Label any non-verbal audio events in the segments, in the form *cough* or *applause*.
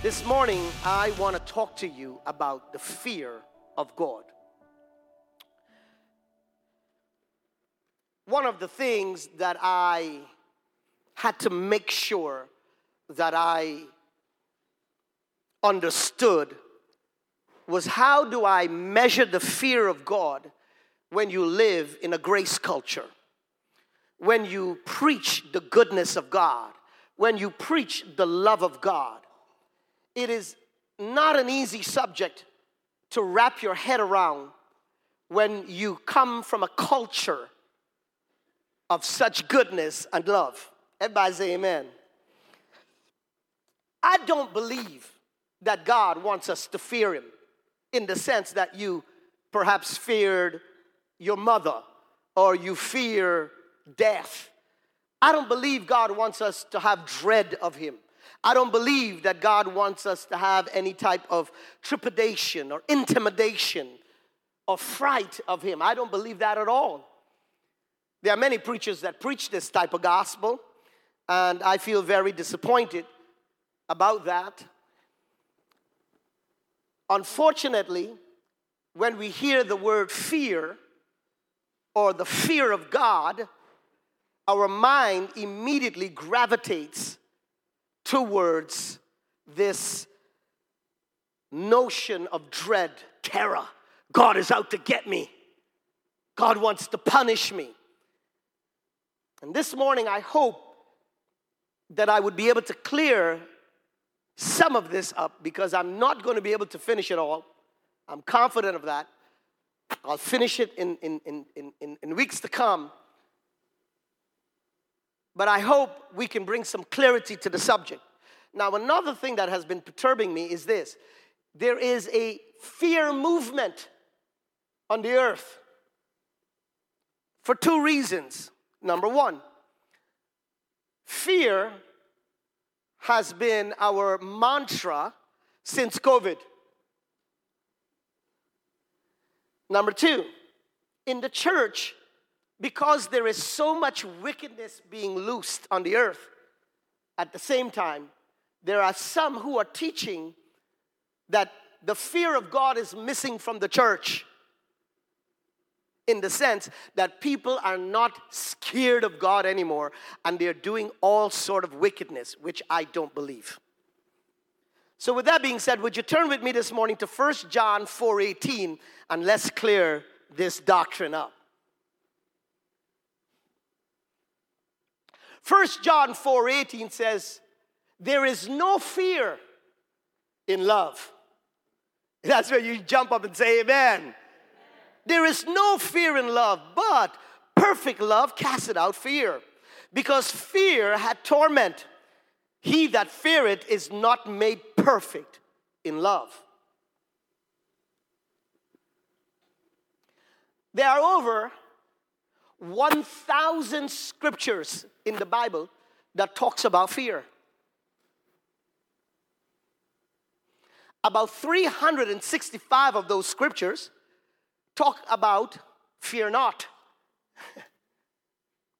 This morning, I want to talk to you about the fear of God. One of the things that I had to make sure that I understood was how do I measure the fear of God when you live in a grace culture? When you preach the goodness of God, when you preach the love of God, it is not an easy subject to wrap your head around when you come from a culture of such goodness and love. Everybody say amen. I don't believe that God wants us to fear Him in the sense that you perhaps feared your mother or you fear death. I don't believe God wants us to have dread of Him. I don't believe that God wants us to have any type of trepidation or intimidation or fright of Him. I don't believe that at all. There are many preachers that preach this type of gospel, and I feel very disappointed about that. Unfortunately, when we hear the word fear or the fear of God, our mind immediately gravitates towards this notion of dread, terror. God is out to get me. God wants to punish me. And this morning, I hope that I would be able to clear some of this up because I'm not going to be able to finish it all. I'm confident of that. I'll finish it in, in, in, in, in weeks to come. But I hope we can bring some clarity to the subject. Now, another thing that has been perturbing me is this there is a fear movement on the earth for two reasons. Number one, fear has been our mantra since COVID. Number two, in the church, because there is so much wickedness being loosed on the earth at the same time, there are some who are teaching that the fear of God is missing from the church in the sense that people are not scared of God anymore and they're doing all sort of wickedness which I don't believe. So with that being said, would you turn with me this morning to 1 John 4:18 and let's clear this doctrine up. 1 John 4:18 says, "There is no fear in love." That's where you jump up and say amen. There is no fear in love, but perfect love casteth out fear, because fear had torment. He that feareth is not made perfect in love. There are over 1,000 scriptures in the Bible that talks about fear. About 365 of those scriptures talk about fear not. *laughs*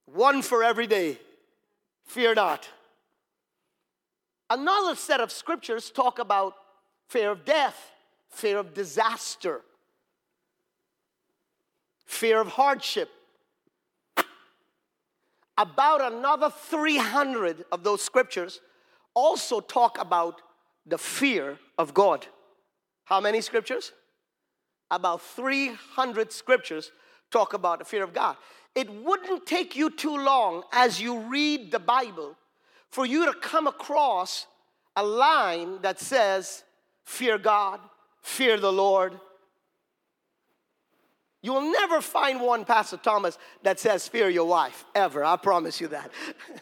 One for every day. Fear not. Another set of scriptures talk about fear of death, fear of disaster, fear of hardship. About another 300 of those scriptures also talk about the fear of God. How many scriptures? About 300 scriptures talk about the fear of God. It wouldn't take you too long as you read the Bible for you to come across a line that says, Fear God, fear the Lord. You will never find one, Pastor Thomas, that says, Fear your wife, ever. I promise you that. *laughs*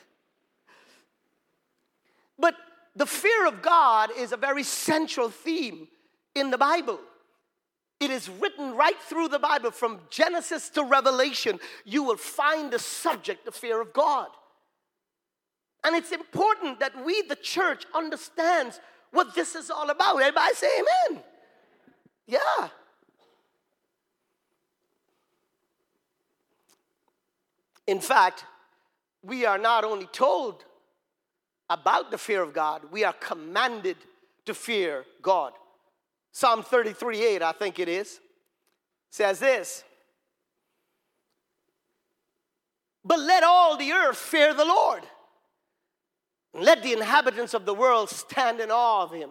but the fear of God is a very central theme in the Bible. It is written right through the Bible from Genesis to Revelation. You will find the subject, the fear of God. And it's important that we, the church, understands what this is all about. Everybody say amen. Yeah. In fact, we are not only told about the fear of God, we are commanded to fear God. Psalm 33 8, I think it is, says this But let all the earth fear the Lord, and let the inhabitants of the world stand in awe of him.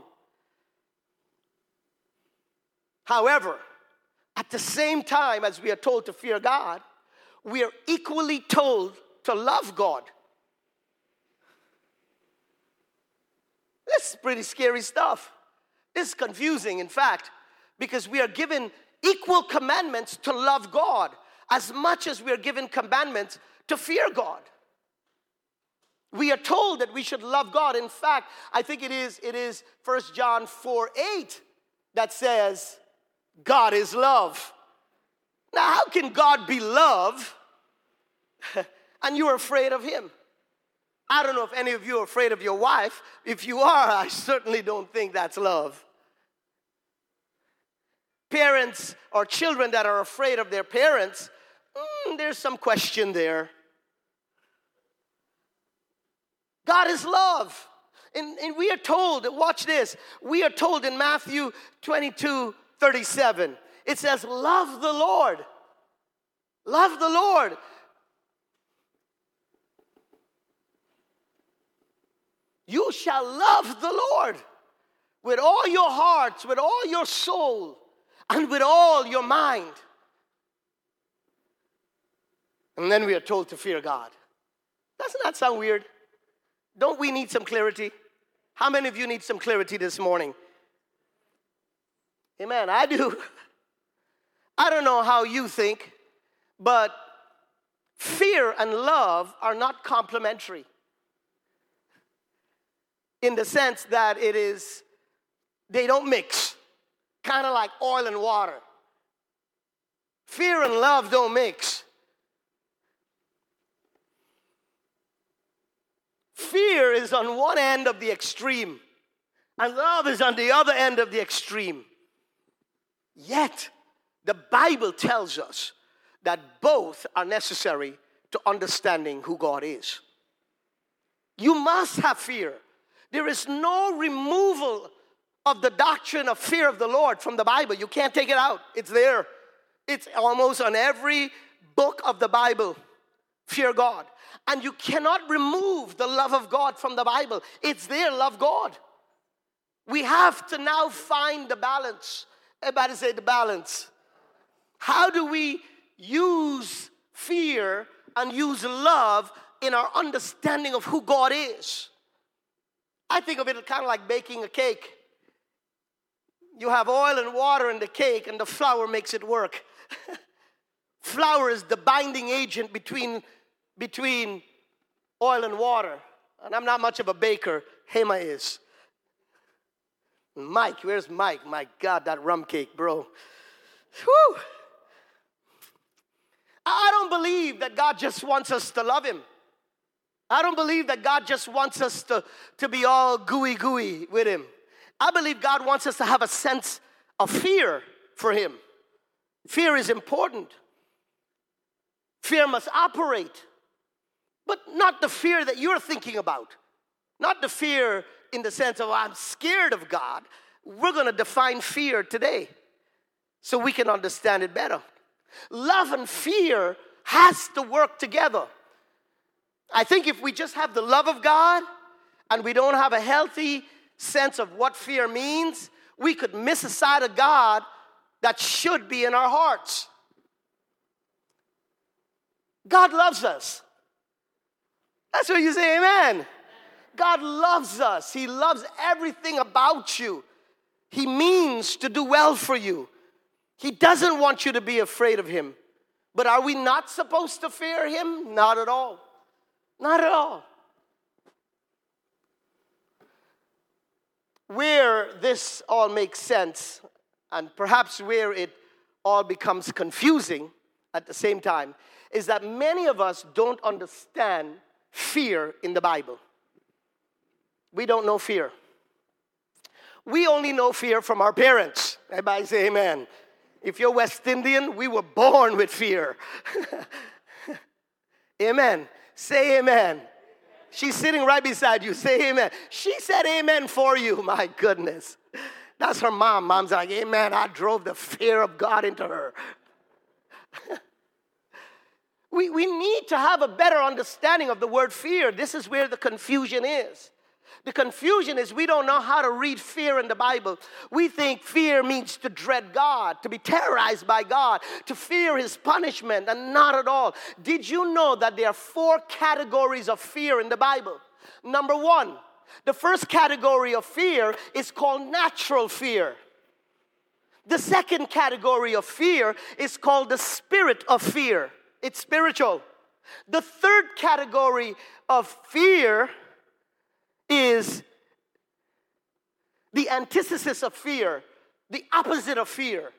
However, at the same time as we are told to fear God, we are equally told to love God. This is pretty scary stuff. This is confusing, in fact, because we are given equal commandments to love God as much as we are given commandments to fear God. We are told that we should love God. In fact, I think it is it is First John 4 8 that says, God is love. Now, how can God be love *laughs* and you're afraid of Him? I don't know if any of you are afraid of your wife. If you are, I certainly don't think that's love. Parents or children that are afraid of their parents, mm, there's some question there. God is love. And, and we are told, watch this, we are told in Matthew 22 37, it says, Love the Lord. Love the Lord. You shall love the Lord with all your hearts, with all your soul, and with all your mind. And then we are told to fear God. Doesn't that sound weird? Don't we need some clarity? How many of you need some clarity this morning? Amen. I do. *laughs* I don't know how you think, but fear and love are not complementary in the sense that it is, they don't mix, kind of like oil and water. Fear and love don't mix. Fear is on one end of the extreme, and love is on the other end of the extreme. Yet, the Bible tells us that both are necessary to understanding who God is. You must have fear. There is no removal of the doctrine of fear of the Lord from the Bible. You can't take it out, it's there. It's almost on every book of the Bible. Fear God. And you cannot remove the love of God from the Bible. It's there, love God. We have to now find the balance. Everybody say the balance. How do we use fear and use love in our understanding of who God is? I think of it kind of like baking a cake. You have oil and water in the cake, and the flour makes it work. *laughs* flour is the binding agent between, between oil and water. And I'm not much of a baker. Hema is. Mike, where's Mike? My God, that rum cake, bro. Whew. I don't believe that God just wants us to love Him. I don't believe that God just wants us to, to be all gooey gooey with Him. I believe God wants us to have a sense of fear for Him. Fear is important. Fear must operate, but not the fear that you're thinking about. Not the fear in the sense of I'm scared of God. We're to define fear today so we can understand it better. Love and fear has to work together. I think if we just have the love of God and we don't have a healthy sense of what fear means, we could miss a side of God that should be in our hearts. God loves us. That's what you say, amen. God loves us. He loves everything about you. He means to do well for you. He doesn't want you to be afraid of Him. But are we not supposed to fear Him? Not at all. Not at all. Where this all makes sense, and perhaps where it all becomes confusing at the same time, is that many of us don't understand fear in the Bible. We don't know fear. We only know fear from our parents. Everybody say amen. If you're West Indian, we were born with fear. *laughs* amen. Say amen. She's sitting right beside you. Say amen. She said amen for you. *laughs* My goodness. That's her mom. Mom's like, Amen. I drove the fear of God into her. *laughs* we, we need to have a better understanding of the word fear. This is where the confusion is. The confusion is we don't know how to read fear in the Bible. We think fear means to dread God, to be terrorized by God, to fear His punishment, and not at all. Did you know that there are four categories of fear in the Bible? Number one, the first category of fear is called natural fear. The second category of fear is called the spirit of fear. It's spiritual. The third category of fear is the antithesis of fear, the opposite of fear.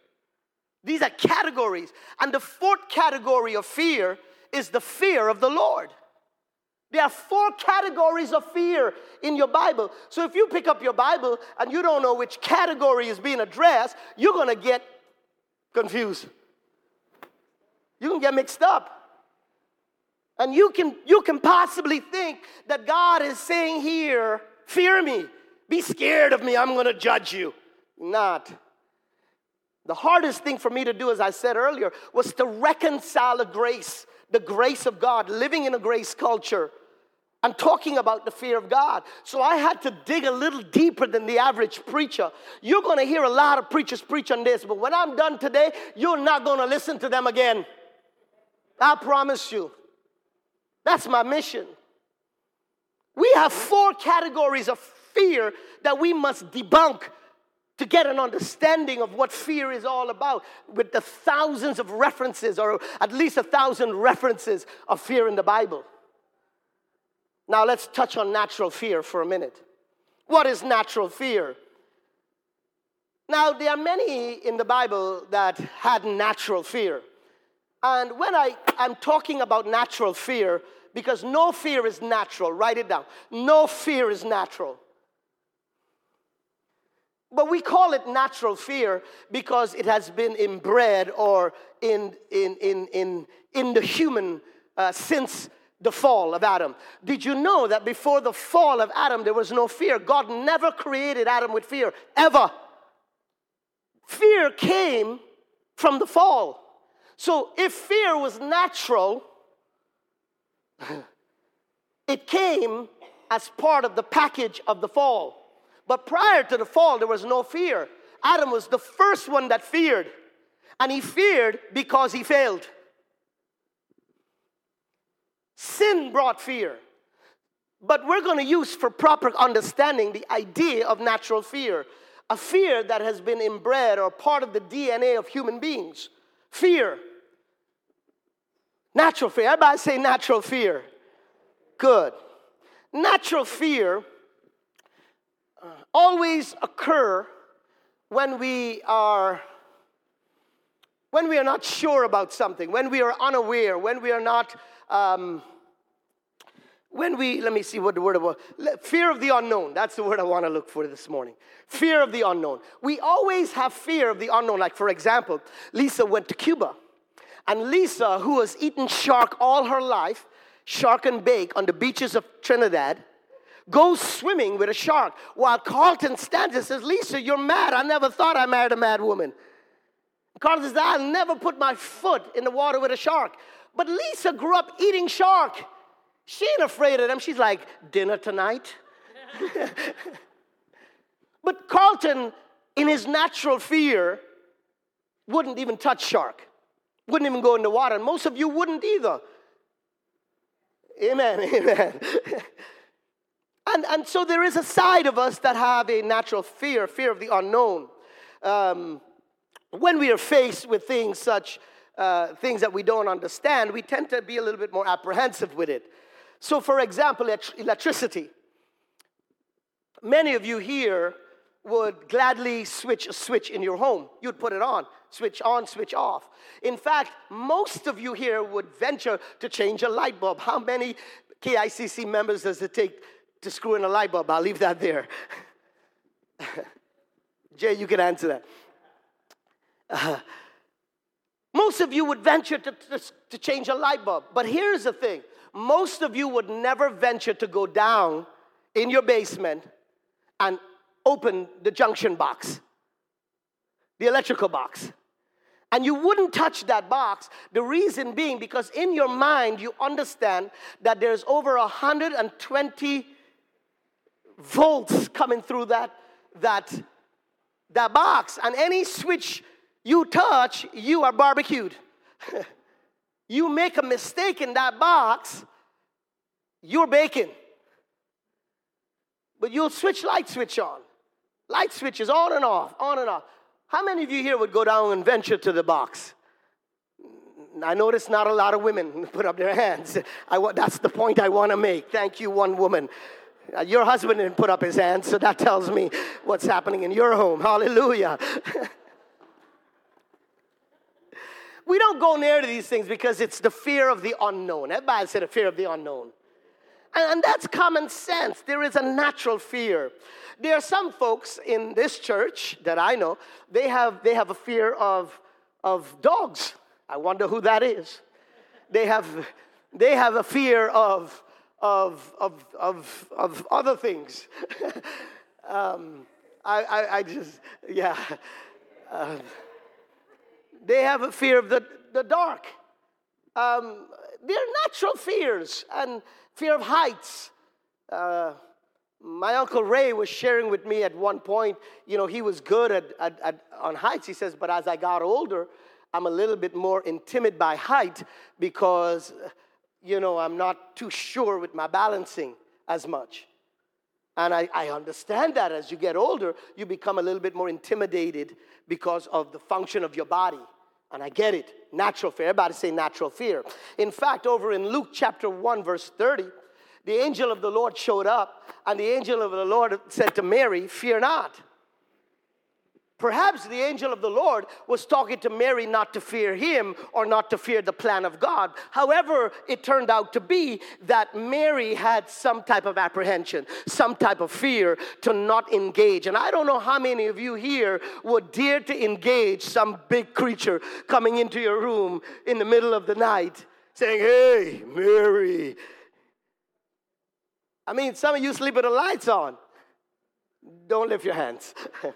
These are categories. And the fourth category of fear is the fear of the Lord. There are four categories of fear in your Bible. So if you pick up your Bible and you don't know which category is being addressed, you're going to get confused. You can get mixed up. And you can, you can possibly think that God is saying here, fear me, be scared of me, I'm gonna judge you. Not. The hardest thing for me to do, as I said earlier, was to reconcile the grace, the grace of God, living in a grace culture. I'm talking about the fear of God. So I had to dig a little deeper than the average preacher. You're gonna hear a lot of preachers preach on this, but when I'm done today, you're not gonna listen to them again. I promise you. That's my mission. We have four categories of fear that we must debunk to get an understanding of what fear is all about with the thousands of references, or at least a thousand references of fear in the Bible. Now, let's touch on natural fear for a minute. What is natural fear? Now, there are many in the Bible that had natural fear. And when I, I'm talking about natural fear, because no fear is natural. Write it down. No fear is natural. But we call it natural fear because it has been inbred or in, in, in, in, in the human uh, since the fall of Adam. Did you know that before the fall of Adam, there was no fear? God never created Adam with fear, ever. Fear came from the fall. So if fear was natural, *laughs* it came as part of the package of the fall. But prior to the fall, there was no fear. Adam was the first one that feared. And he feared because he failed. Sin brought fear. But we're going to use for proper understanding the idea of natural fear, a fear that has been inbred or part of the DNA of human beings. Fear. Natural fear. Everybody say natural fear. Good. Natural fear uh, always occur when we are when we are not sure about something, when we are unaware, when we are not um, when we let me see what the word was fear of the unknown that's the word i want to look for this morning fear of the unknown we always have fear of the unknown like for example lisa went to cuba and Lisa, who has eaten shark all her life, shark and bake on the beaches of Trinidad, goes swimming with a shark while Carlton stands and says, Lisa, you're mad. I never thought I married a mad woman. Carlton says, I'll never put my foot in the water with a shark. But Lisa grew up eating shark. She ain't afraid of them. She's like, dinner tonight. *laughs* but Carlton, in his natural fear, wouldn't even touch shark wouldn't even go in the water, and most of you wouldn't either. Amen, *laughs* amen. and, and so there is a side of us that have a natural fear, fear of the unknown. Um, when we are faced with things such uh, things that we don't understand, we tend to be a little bit more apprehensive with it. So, for example, electricity. Many of you here would gladly switch a switch in your home. You'd put it on, switch on, switch off. In fact, most of you here would venture to change a light bulb. How many KICC members does it take to screw in a light bulb? I'll leave that there. *laughs* Jay, you can answer that. Uh, *laughs* Most of you would venture to, to, to change a light bulb. But here's the thing most of you would never venture to go down in your basement and open the junction box, the electrical box. And you wouldn't touch that box. The reason being because in your mind you understand that there's over 120 volts coming through that, that, that box. And any switch you touch, you are barbecued. *laughs* you make a mistake in that box, you're baking. But you'll switch light switch on. Light switches on and off, on and off. How many of you here would go down and venture to the box? I notice not a lot of women *laughs* put up their hands. *laughs* I, that's the point I want to make. Thank you, one woman. Uh, your husband didn't put up his hands, so that tells me what's happening in your home. Hallelujah. *laughs* we don't go near to these things because it's the fear of the unknown. Everybody said the fear of the unknown. And that's common sense. There is a natural fear. There are some folks in this church that I know, they have, they have a fear of, of dogs. I wonder who that is. They have, they have a fear of, of, of, of, of other things. *laughs* um, I, I, I, just, yeah. Uh, they have a fear of the, the dark. Um, they're natural fears and fear of heights. Uh, my uncle Ray was sharing with me at one point, you know, he was good at, at, at, on heights. He says, but as I got older, I'm a little bit more intimidated by height because, you know, I'm not too sure with my balancing as much. And I, I understand that as you get older, you become a little bit more intimidated because of the function of your body. And I get it. Natural fear. Everybody say natural fear. In fact, over in Luke chapter 1, verse 30, the angel of the Lord showed up, and the angel of the Lord said to Mary, Fear not. Perhaps the angel of the Lord was talking to Mary not to fear him or not to fear the plan of God. However, it turned out to be that Mary had some type of apprehension, some type of fear to not engage. And I don't know how many of you here would dare to engage some big creature coming into your room in the middle of the night saying, Hey, Mary. I mean, some of you sleep with the lights on. Don't lift your hands. *laughs*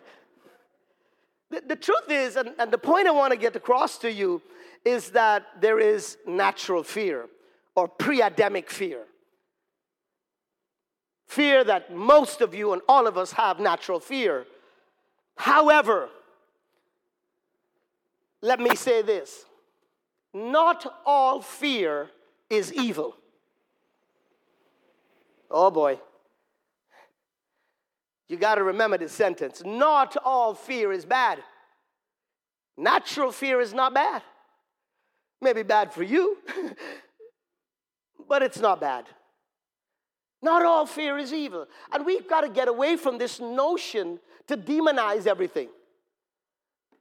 The, the truth is, and, and the point I want to get across to you is that there is natural fear or pre Adamic fear. Fear that most of you and all of us have natural fear. However, let me say this not all fear is evil. Oh boy. You got to remember this sentence. Not all fear is bad. Natural fear is not bad. Maybe bad for you, *laughs* but it's not bad. Not all fear is evil. And we've got to get away from this notion to demonize everything.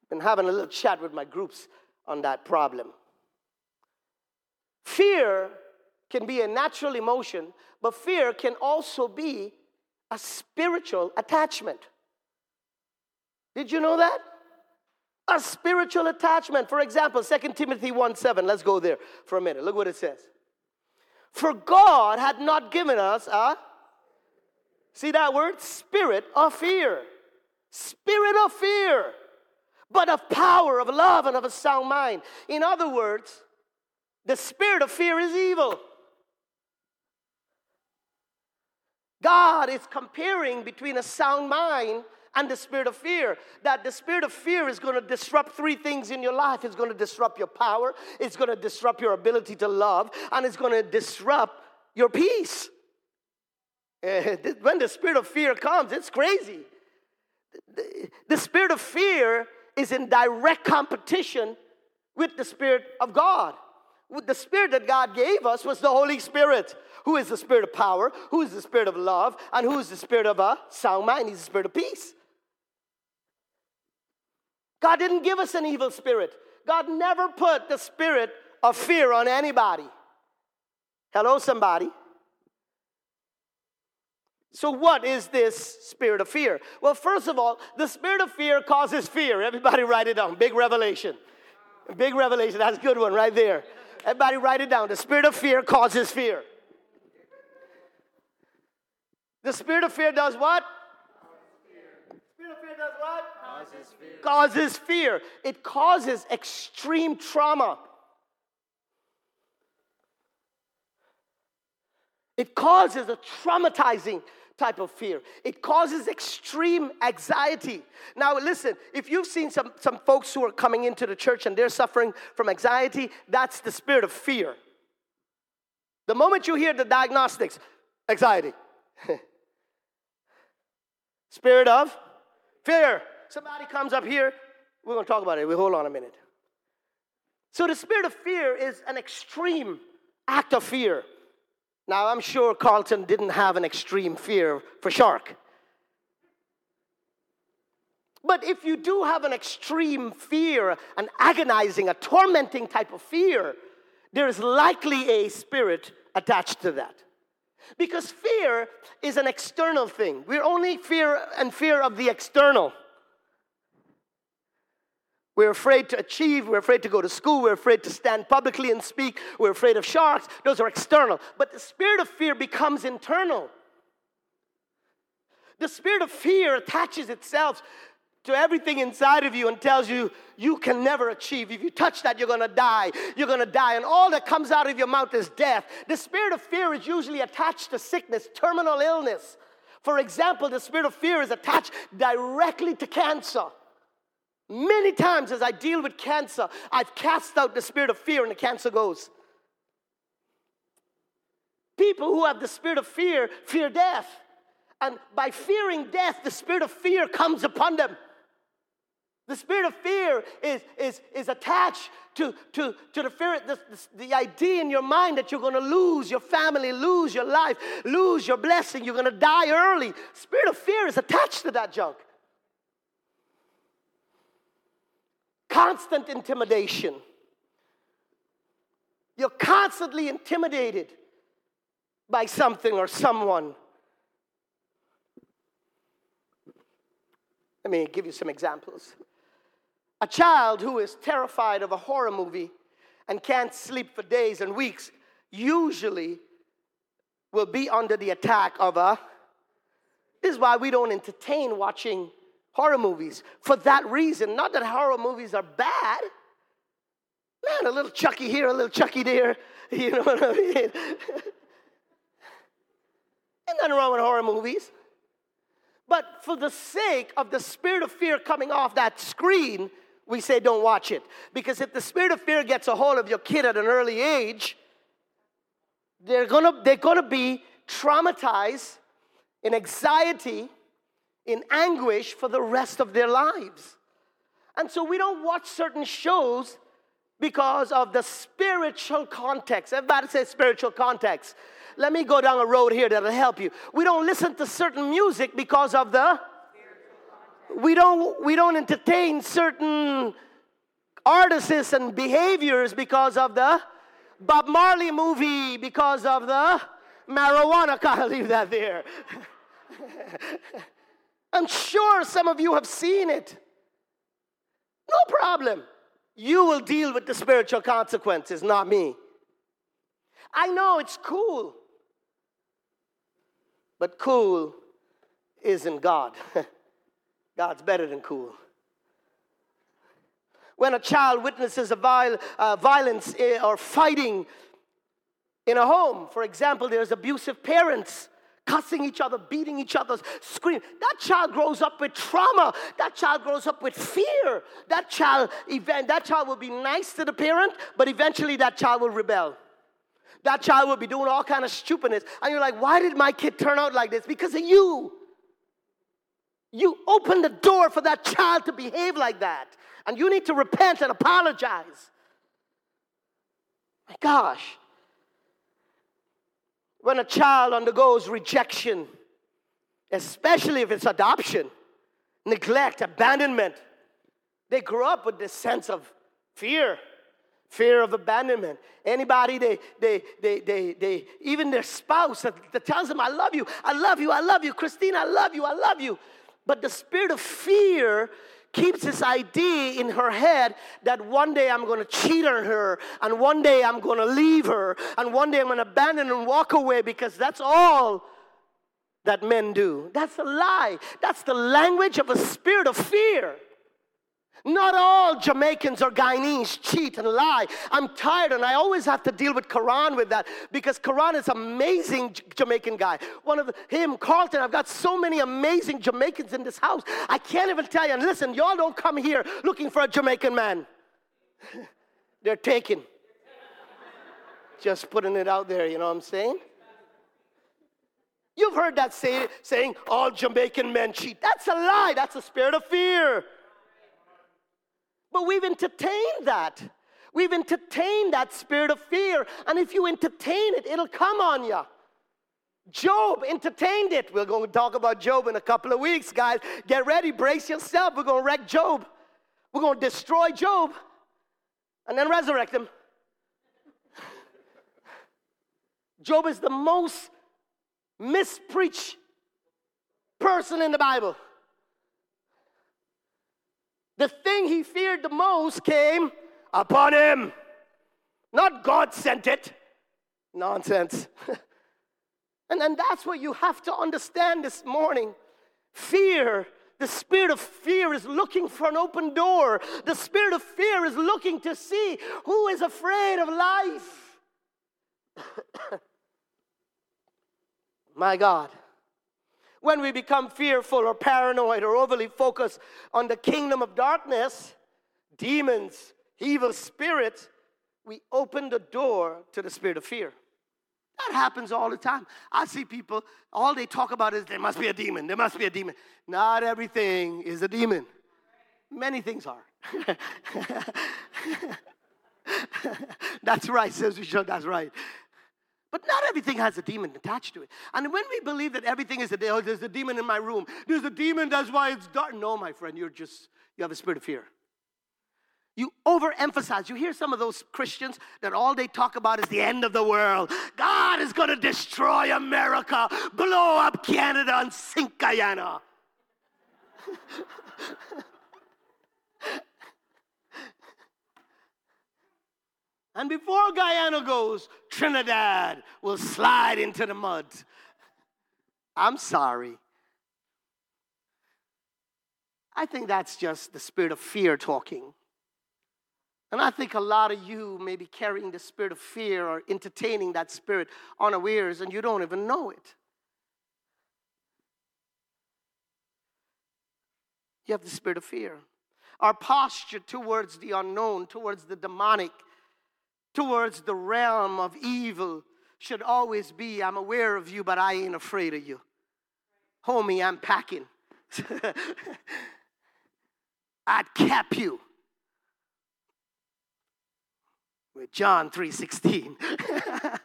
Been having a little chat with my groups on that problem. Fear can be a natural emotion, but fear can also be a spiritual attachment. Did you know that? A spiritual attachment. For example, 2 Timothy 1 7. Let's go there for a minute. Look what it says. For God had not given us a, see that word? Spirit of fear. Spirit of fear, but of power, of love, and of a sound mind. In other words, the spirit of fear is evil. God is comparing between a sound mind and the spirit of fear. That the spirit of fear is going to disrupt three things in your life it's going to disrupt your power, it's going to disrupt your ability to love, and it's going to disrupt your peace. *laughs* When the spirit of fear comes, it's crazy. The spirit of fear is in direct competition with the spirit of God the spirit that God gave us was the Holy Spirit, who is the spirit of power, who is the spirit of love, and who is the spirit of a sound mind. He's the spirit of peace. God didn't give us an evil spirit. God never put the spirit of fear on anybody. Hello, somebody. So, what is this spirit of fear? Well, first of all, the spirit of fear causes fear. Everybody write it down. Big revelation. Big revelation. That's a good one right there. Everybody write it down. The spirit of fear causes fear. The spirit of fear does what? Spirit of fear does what? Causes fear. Causes fear. It causes extreme trauma. It causes a traumatizing type of fear. It causes extreme anxiety. Now, listen, if you've seen some, some folks who are coming into the church and they're suffering from anxiety, that's the spirit of fear. The moment you hear the diagnostics, anxiety. *laughs* spirit of fear. Somebody comes up here, we're going to talk about it. We hold on a minute. So, the spirit of fear is an extreme act of fear. Now, I'm sure Carlton didn't have an extreme fear for shark. But if you do have an extreme fear, an agonizing, a tormenting type of fear, there is likely a spirit attached to that. Because fear is an external thing. We're only fear and fear of the external. We're afraid to achieve. We're afraid to go to school. We're afraid to stand publicly and speak. We're afraid of sharks. Those are external. But the spirit of fear becomes internal. The spirit of fear attaches itself to everything inside of you and tells you you can never achieve. If you touch that, you're to die. You're to die. And all that comes out of your mouth is death. The spirit of fear is usually attached to sickness, terminal illness. For example, the spirit of fear is attached directly to cancer. Many times as I deal with cancer, I've cast out the spirit of fear and the cancer goes. People who have the spirit of fear fear death. And by fearing death, the spirit of fear comes upon them. The spirit of fear is, is, is attached to, to, to the fear, the, the, the idea in your mind that you're going to lose your family, lose your life, lose your blessing, you're going to die early. Spirit of fear is attached to that junk. constant intimidation. You're constantly intimidated by something or someone. Let me give you some examples. A child who is terrified of a horror movie and can't sleep for days and weeks usually will be under the attack of a. This is why we don't entertain watching horror movies for that reason. Not that horror movies are bad. Man, a little Chucky here, a little Chucky there. *laughs* You know what I mean? *laughs* Ain't nothing wrong with horror movies. But for the sake of the spirit of fear coming off that screen, we say don't watch it. Because if the spirit of fear gets a hold of your kid at an early age, they're gonna, they're gonna be traumatized in anxiety in anguish for the rest of their lives. And so we don't watch certain shows because of the spiritual context. Everybody says spiritual context. Let me go down a road here that'll help you. We don't listen to certain music because of the we don't we don't entertain certain artists and behaviors because of the Bob Marley movie because of the marijuana. *laughs* Can't leave that there. *laughs* I'm sure some of you have seen it. No problem. You will deal with the spiritual consequences, not me. I know it's cool, but cool isn't God. *laughs* God's better than cool. When a child witnesses a viol, uh, violence eh, or fighting in a home, for example, there's abusive parents cussing each other, beating each other, screaming. That child grows up with trauma. That child grows up with fear. That child, event, that child will be nice to the parent, but eventually that child will rebel. That child will be doing all kind of stupidness. And you're like, why did my kid turn out like this? Because of you. You open the door for that child to behave like that. And you need to repent and apologize. My gosh when a child undergoes rejection, especially if it's adoption, neglect, abandonment, they grow up with this sense of fear fear of abandonment anybody they they they they, they even their spouse that, that tells them i love you i love you i love you christine i love you i love you but the spirit of fear keeps this idea in her head that one day I'm going to cheat on her, and one day I'm going to leave her, and one day I'm going to abandon and walk away because that's all that men do. That's a lie. That's the language of a spirit of fear. Not all Jamaicans or Guyanese cheat and lie. I'm tired and I always have to deal with Karan with that because Karan is amazing J- Jamaican guy. One of the, him, Carlton, I've got so many amazing Jamaicans in this house. I can't even tell you. And listen, y'all don't come here looking for a Jamaican man. *laughs* They're taken. Just putting it out there, you know what I'm saying? You've heard that say, saying, all Jamaican men cheat. That's a lie. That's a spirit of fear. But we've entertained that. We've entertained that spirit of fear. And if you entertain it, it'll come on you. Job entertained it. We're going to talk about Job in a couple of weeks, guys. Get ready, brace yourself. We're going to wreck Job. We're going to destroy Job and then resurrect him. *laughs* Job is the most mispreached person in the Bible. The thing he feared the most came upon him. Not God sent it. Nonsense. *laughs* and then that's what you have to understand this morning. Fear, the spirit of fear is looking for an open door. The spirit of fear is looking to see who is afraid of life. *coughs* My God. When we become fearful or paranoid or overly focused on the kingdom of darkness, demons, evil spirits, we open the door to the spirit of fear. That happens all the time. I see people, all they talk about is there must be a demon, there must be a demon. Not everything is a demon, many things are. *laughs* that's right, says Michelle, that's right. But not everything has a demon attached to it. And when we believe that everything is a oh, there's a demon in my room, there's a demon, that's why it's dark. No, my friend, you're just, you have a spirit of fear. You overemphasize. You hear some of those Christians that all they talk about is the end of the world. God is going to destroy America, blow up Canada, and sink Guyana. *laughs* And before Guyana goes, Trinidad will slide into the mud. I'm sorry. I think that's just the spirit of fear talking. And I think a lot of you may be carrying the spirit of fear or entertaining that spirit unawares and you don't even know it. You have the spirit of fear. Our posture towards the unknown, towards the demonic, towards the realm of evil should always be I'm aware of you, but I ain't afraid of you. Homie, I'm packing. *laughs* I'd cap you with John 3:16. *laughs*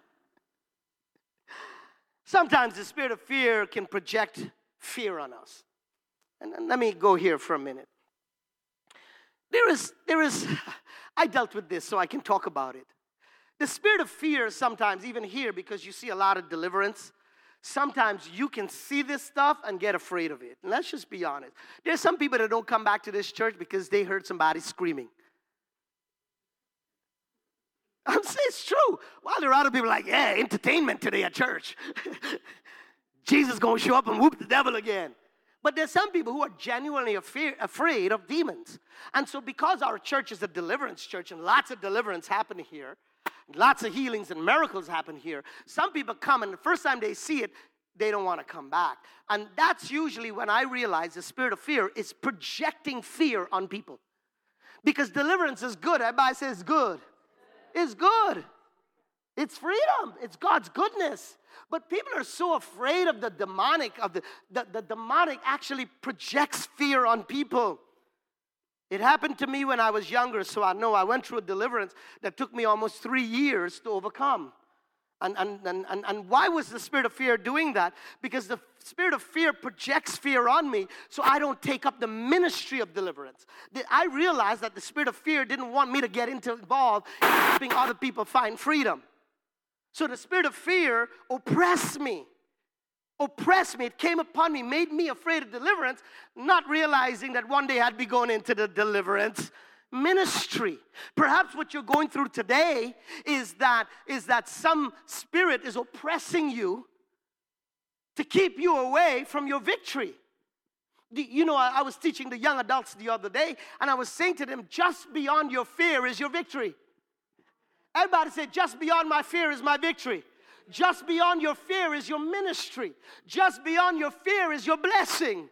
Sometimes the spirit of fear can project fear on us. And, let me go here for a minute. There is, there is, *laughs* I dealt with this so I can talk about it. The spirit of fear, sometimes, even here, because you see a lot of deliverance, sometimes you can see this stuff and get afraid of it. And let's just be honest. There's some people that don't come back to this church because they heard somebody screaming. *laughs* I'm saying it's true. While there are other people like, yeah, entertainment today at church. *laughs* Jesus gonna show up and whoop the devil again. But there's some people who are genuinely afraid of demons. And so because our church is a deliverance church and lots of deliverance happen here, Lots of healings and miracles happen here. Some people come, and the first time they see it, they don't want to come back. And that's usually when I realize the spirit of fear is projecting fear on people. Because deliverance is good. Everybody says good. It's good. It's freedom. It's God's goodness. But people are so afraid of the demonic, of the, the, the demonic actually projects fear on people. It happened to me when I was younger, so I know I went through a deliverance that took me almost three years to overcome. And, and, and, and, and why was the spirit of fear doing that? Because the spirit of fear projects fear on me so I don't take up the ministry of deliverance. I realized that the spirit of fear didn't want me to get into, involved in helping other people find freedom. So the spirit of fear oppressed me. Oppressed me, it came upon me, made me afraid of deliverance, not realizing that one day I'd be going into the deliverance ministry. Perhaps what you're going through today is that is that some spirit is oppressing you to keep you away from your victory. You know, I was teaching the young adults the other day, and I was saying to them, just beyond your fear is your victory. Everybody said, just beyond my fear is my victory. Just beyond your fear is your ministry. Just beyond your fear is your blessing.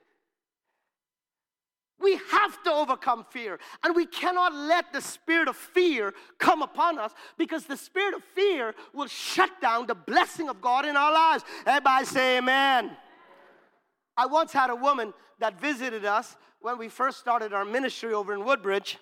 We have to overcome fear. And we cannot let the spirit of fear come upon us because the spirit of fear will shut down the blessing of God in our lives. Everybody say amen. I once had a woman that visited us when we first started our ministry over in Woodbridge.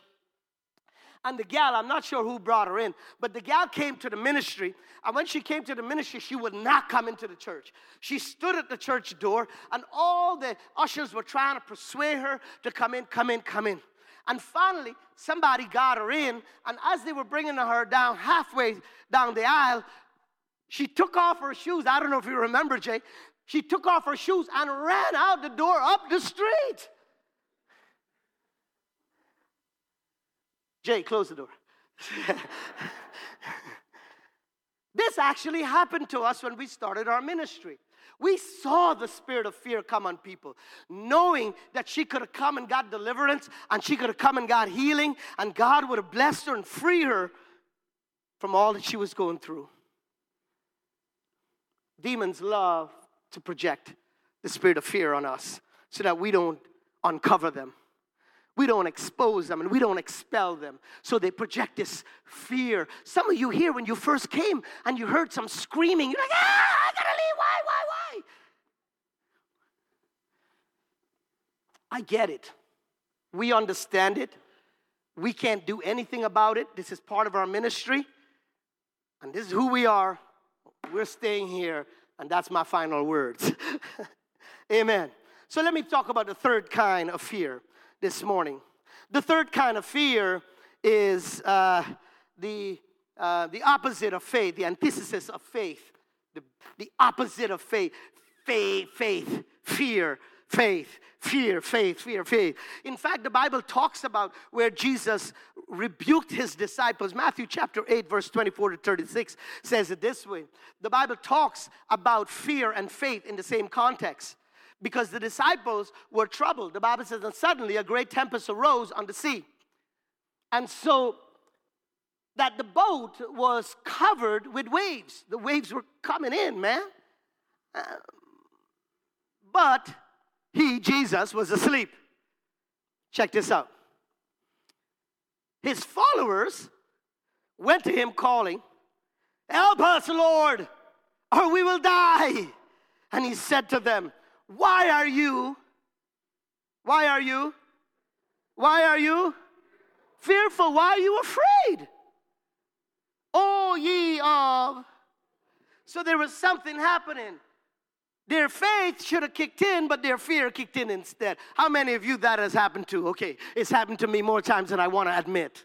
And the gal, I'm not sure who brought her in, but the gal came to the ministry. And when she came to the ministry, she would not come into the church. She stood at the church door, and all the ushers were trying to persuade her to come in, come in, come in. And finally, somebody got her in, and as they were bringing her down halfway down the aisle, she took off her shoes. I don't know if you remember, Jay. She took off her shoes and ran out the door up the street. Jay, close the door. *laughs* this actually happened to us when we started our ministry. We saw the spirit of fear come on people, knowing that she could have come and got deliverance and she could have come and got healing, and God would have blessed her and free her from all that she was going through. Demons love to project the spirit of fear on us so that we don't uncover them. We don't expose them and we don't expel them. So they project this fear. Some of you here, when you first came and you heard some screaming, you're like, ah, I gotta leave. Why, why, why? I get it. We understand it. We can't do anything about it. This is part of our ministry. And this is who we are. We're staying here. And that's my final words. *laughs* Amen. So let me talk about the third kind of fear this morning. The third kind of fear is uh, the, uh, the opposite of faith, the antithesis of faith, the, the opposite of faith. Faith, faith, fear, faith, fear, faith, fear, faith. In fact, the Bible talks about where Jesus rebuked his disciples. Matthew chapter 8, verse 24 to 36 says it this way The Bible talks about fear and faith in the same context because the disciples were troubled. The Bible says, and suddenly a great tempest arose on the sea. And so that the boat was covered with waves. The waves were coming in, man. Uh, but he, Jesus, was asleep. Check this out. His followers went to him calling, Help us, Lord, or we will die. And he said to them, why are you? Why are you? Why are you fearful? Why are you afraid? Oh, ye of. So there was something happening. Their faith should have kicked in, but their fear kicked in instead. How many of you that has happened to? Okay, it's happened to me more times than I want to admit.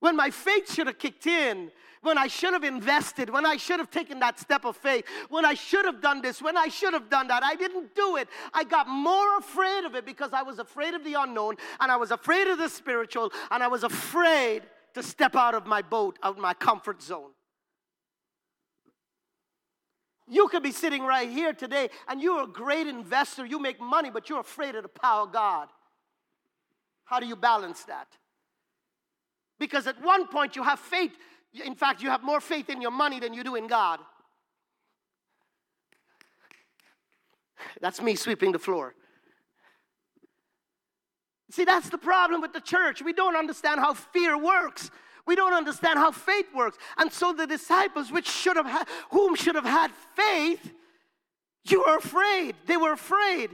When my faith should have kicked in, when I should have invested, when I should have taken that step of faith, when I should have done this, when I should have done that. I didn't do it. I got more afraid of it because I was afraid of the unknown and I was afraid of the spiritual and I was afraid to step out of my boat, out of my comfort zone. You could be sitting right here today and you're a great investor, you make money, but you're afraid of the power of God. How do you balance that? Because at one point you have faith in fact, you have more faith in your money than you do in God. That's me sweeping the floor. See, that's the problem with the church. We don't understand how fear works. We don't understand how faith works. And so the disciples, which should have had, whom should have had faith, you were afraid. They were afraid.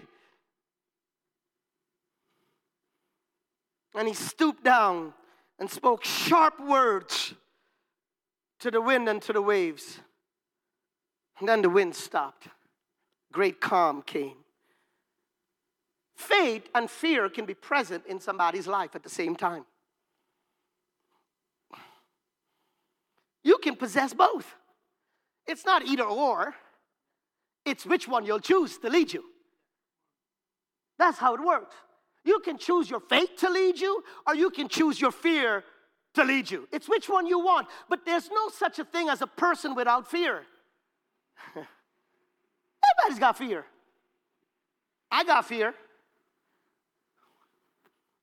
And he stooped down and spoke sharp words to the wind and to the waves. And then the wind stopped. Great calm came. Faith and fear can be present in somebody's life at the same time. You can possess both. It's not either or, It's which one you'll choose to lead you. That's how it works. You can choose your faith to lead you, or you can choose your fear to lead you. It's which one you want. But there's no such a thing as a person without fear. *laughs* Everybody's got fear. I got fear.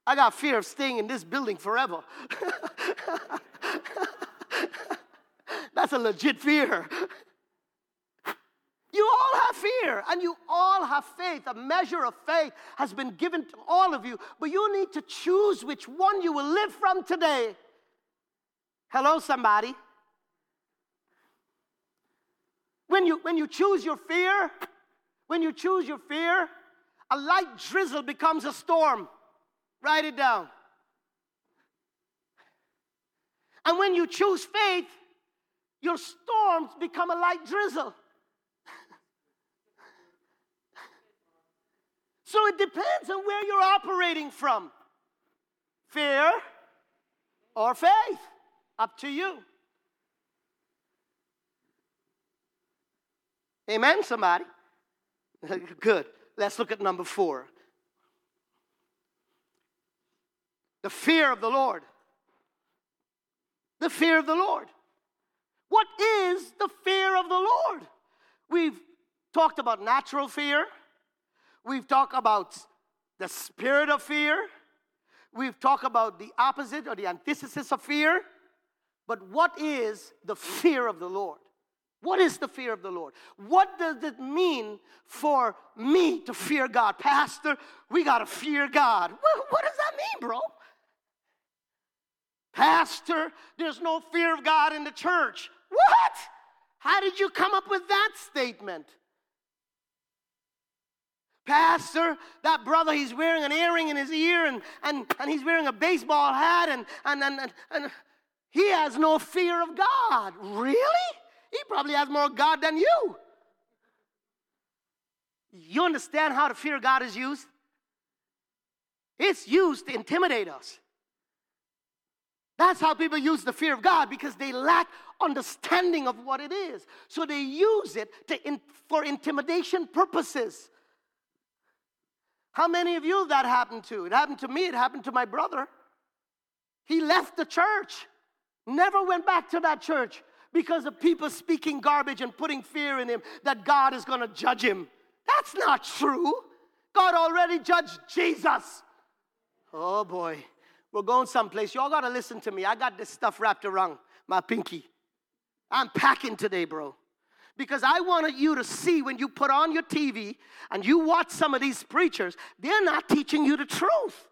I got fear of staying in this building forever. *laughs* That's a legit fear. You all have fear and you all have faith. A measure of faith has been given to all of you, but you need to choose which one you will live from today. Hello, somebody. When you, when you choose your fear, when you choose your fear, a light drizzle becomes a storm. Write it down. And when you choose faith, your storms become a light drizzle. *laughs* so it depends on where you're operating from fear or faith. Up to you. Amen, somebody? *laughs* Good. Let's look at number four the fear of the Lord. The fear of the Lord. What is the fear of the Lord? We've talked about natural fear, we've talked about the spirit of fear, we've talked about the opposite or the antithesis of fear. But what is the fear of the Lord? What is the fear of the Lord? What does it mean for me to fear God? Pastor, we got to fear God. What, does that mean, bro? Pastor, there's no fear of God in the church. What? How did you come up with that statement? Pastor, that brother, he's wearing an earring in his ear and, and, and he's wearing a baseball hat and, and, and, and he has no fear of God. Really? He probably has more God than you. You understand how the fear of God is used? It's used to intimidate us. That's how people use the fear of God because they lack understanding of what it is. So they use it in, for intimidation purposes. How many of you that happened to? It happened to me, it happened to my brother. He left the church, never went back to that church because of people speaking garbage and putting fear in him that God is going to judge him. That's not true. God already judged Jesus. Oh boy. We're going someplace. Y'all got to listen to me. I got this stuff wrapped around my pinky. I'm packing today, bro. Because I wanted you to see when you put on your TV and you watch some of these preachers, they're not teaching you the truth.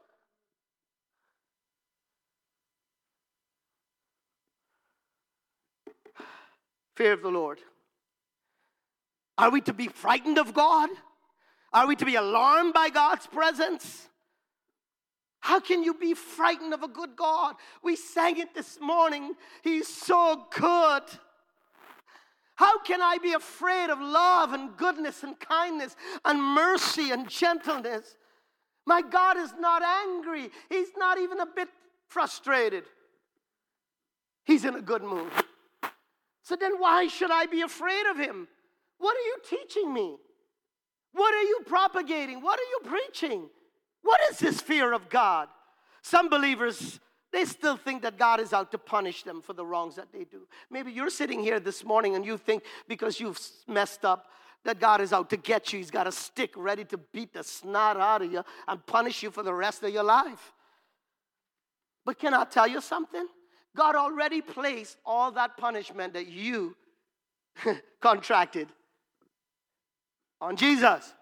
Fear of the Lord. Are we to be frightened of God? Are we to be alarmed by God's presence? How can you be frightened of a good God? We sang it this morning. He's so good. How can I be afraid of love and goodness and kindness and mercy and gentleness? My God is not angry. He's not even a bit frustrated. He's in a good mood. So then, why should I be afraid of him? What are you teaching me? What are you propagating? What are you preaching? What is this fear of God? Some believers, they still think that God is out to punish them for the wrongs that they do. Maybe you're sitting here this morning and you think because you've messed up that God is out to get you. He's got a stick ready to beat the snot out of you and punish you for the rest of your life. But can I tell you something? God already placed all that punishment that you *laughs* contracted on Jesus.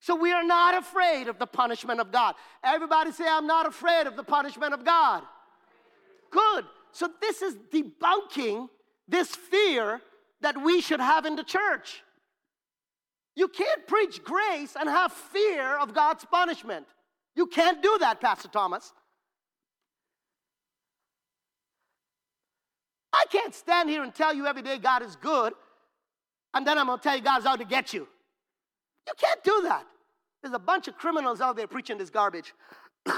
So we are not afraid of the punishment of God. Everybody say, I'm not afraid of the punishment of God. Good. So this is debunking this fear that we should have in the church. You can't preach grace and have fear of God's punishment. You can't do that, Pastor Thomas. I can't stand here and tell you every day God is good, and then I'm going to tell you God's out to get you. You can't do that. There's a bunch of criminals out there preaching this garbage. *coughs*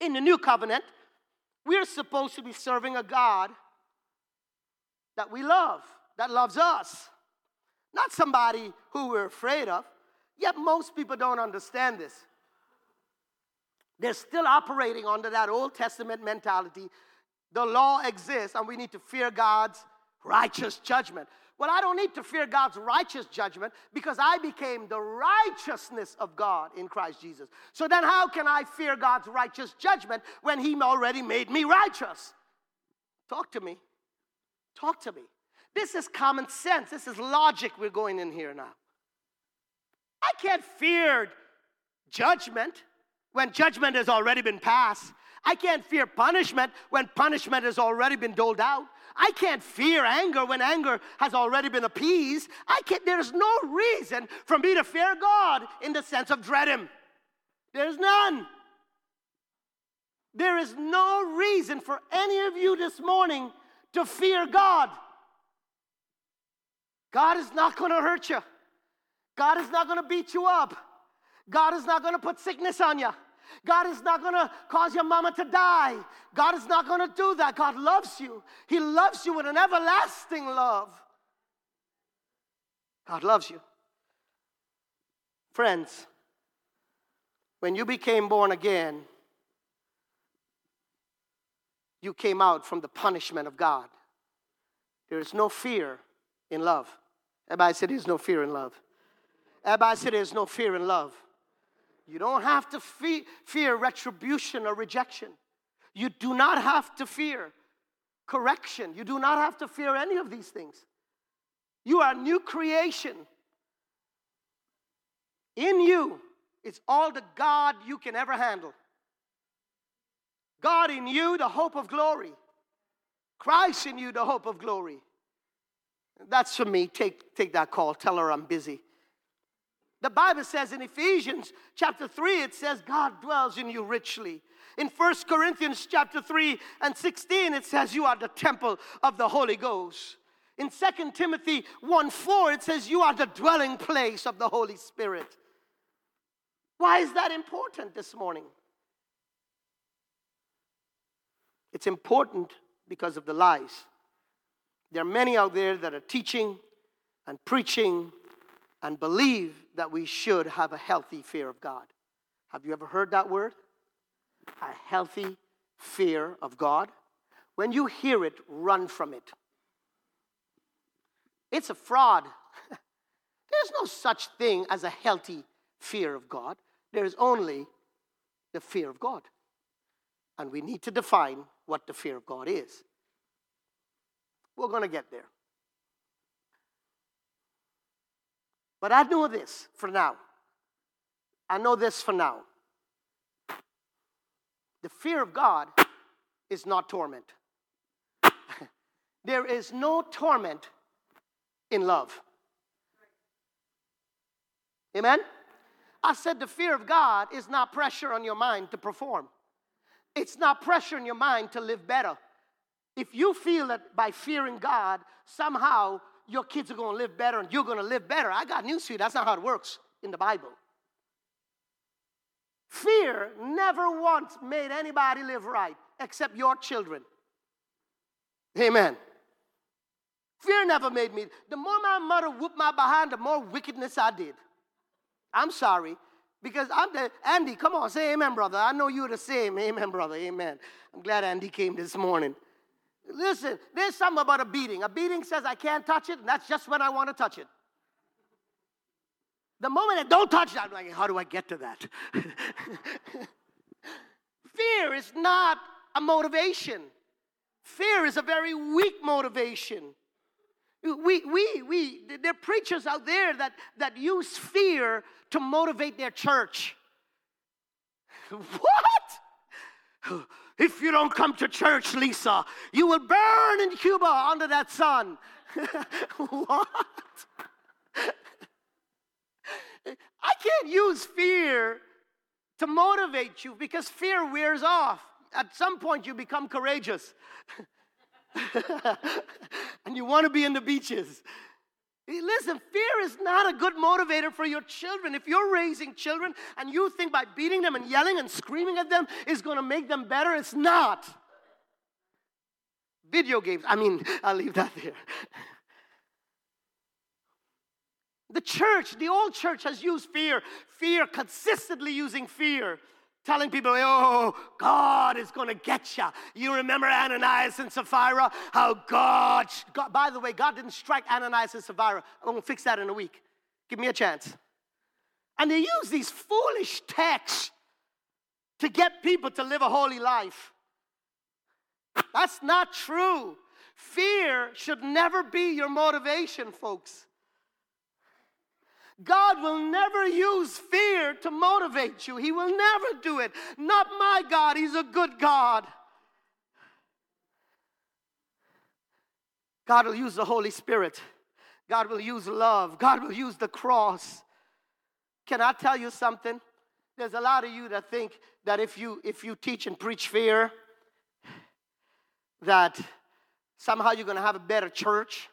In the new covenant, we're supposed to be serving a God that we love, that loves us. not somebody who we're afraid of. Yet most people don't understand this. They're still operating under that Old Testament mentality. The law exists, and we need to fear God's righteous judgment. Well, I don't need to fear God's righteous judgment because I became the righteousness of God in Christ Jesus. So then, how can I fear God's righteous judgment when He already made me righteous? Talk to me. Talk to me. This is common sense. This is logic we're going in here now. I can't fear judgment when judgment has already been passed. I can't fear punishment when punishment has already been doled out. I can't fear anger when anger has already been appeased. I can't, there's no reason for me to fear God in the sense of dread Him. There's none. There is no reason for any of you this morning to fear God. God is not going to hurt you. God is not going to beat you up. God is not going to put sickness on you. God is not to cause your mama to die. God is not to do that. God loves you. He loves you with an everlasting love. God loves you. Friends, when you became born again, you came out from the punishment of God. There is no fear in love. Everybody said there's no fear in love. Everybody said there's no fear in love. You don't have to fe- fear retribution or rejection. You do not have to fear correction. You do not have to fear any of these things. You are new creation. In you, it's all the God you can ever handle. God in you, the hope of glory. Christ in you, the hope of glory. That's for me. Take, take that call. Tell her I'm busy. The Bible says in Ephesians chapter 3, it says, God dwells in you richly. In 1 Corinthians chapter 3 and 16, it says, You are the temple of the Holy Ghost. In 2 Timothy 1 4, it says, You are the dwelling place of the Holy Spirit. Why is that important this morning? It's important because of the lies. There are many out there that are teaching and preaching and believe that we should have a healthy fear of God. Have you ever heard that word? A healthy fear of God. When you hear it, run from it. It's a fraud. *laughs* There's no such thing as a healthy fear of God. There is only the fear of God. And we need to define what the fear of God is. We're going to get there. But I know this for now. I know this for now. The fear of God is not torment. *laughs* there is no torment in love. Amen? I said the fear of God is not pressure on your mind to perform. It's not pressure in your mind to live better. If you feel that by fearing God, somehow your kids are going to live better and you're going to live better. I got news for you. That's not how it works in the Bible. Fear never once made anybody live right except your children. Amen. Fear never made me. The more my mother whooped my behind, the more wickedness I did. I'm sorry. Because I'm the Andy, come on, say amen, brother. I know you're the same. Amen, brother. Amen. I'm glad Andy came this morning. Listen, there's something about a beating. A beating says I can't touch it, and that's just when I want to touch it. The moment I don't touch it, I'm like, how do I get to that? *laughs* Fear is not a motivation. Fear is a very weak motivation. We, we, we, there are preachers out there that, that use fear to motivate their church. *laughs* What? If you don't come to church, Lisa, you will burn in Cuba under that sun. *laughs* what? I can't use fear to motivate you because fear wears off. At some point, you become courageous. *laughs* and you want to be in the beaches. Eh, listen, fear is not a good motivator for your children. If you're raising children and you think by beating them and yelling and screaming at them is going to make them better, it's not. Video games, I mean, *laughs* I'll leave that there. The church, the old church has used fear, fear, consistently using fear telling people, oh, God is going to get you. You remember Ananias and Sapphira? How God, God, by the way, God didn't strike Ananias and Sapphira. I'm going to fix that in a week. Give me a chance. And they use these foolish texts to get people to live a holy life. That's not true. Fear should never be your motivation, folks. God will never use fear to motivate you. He will never do it. Not my God. He's a good God. God will use the Holy Spirit. God will use love. God will use the cross. Can I tell you something? There's a lot of you that think that if you if you teach and preach fear, that somehow you're going to have a better church.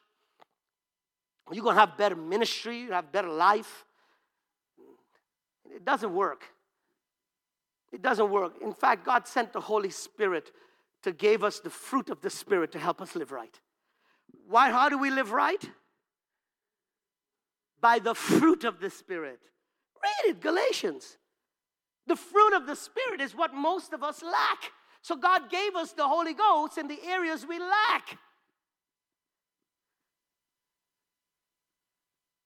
You're going to have better ministry, you have better life. It doesn't work. It doesn't work. In fact, God sent the Holy Spirit to give us the fruit of the Spirit to help us live right. Why? How do we live right? By the fruit of the Spirit. Read it, Galatians. The fruit of the Spirit is what most of us lack. So God gave us the Holy Ghost in the areas we lack.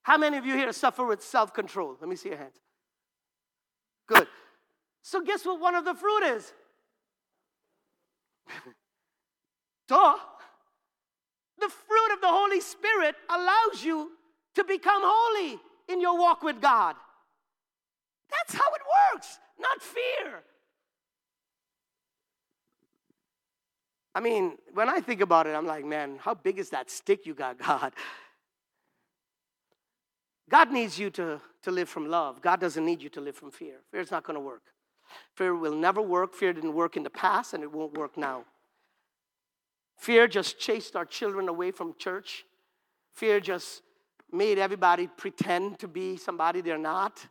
How many of you here suffer with self control? Let me see your hands. Good. So, guess what one of the fruit is? *laughs* Duh. The fruit of the Holy Spirit allows you to become holy in your walk with God. That's how it works, not fear. I mean, when I think about it, I'm like, man, how big is that stick you got, God? God needs you to, to live from love. God doesn't need you to live from fear. Fear is not going to work. Fear will never work. Fear didn't work in the past, and it won't work now. Fear just chased our children away from church. Fear just made everybody pretend to be somebody they're not.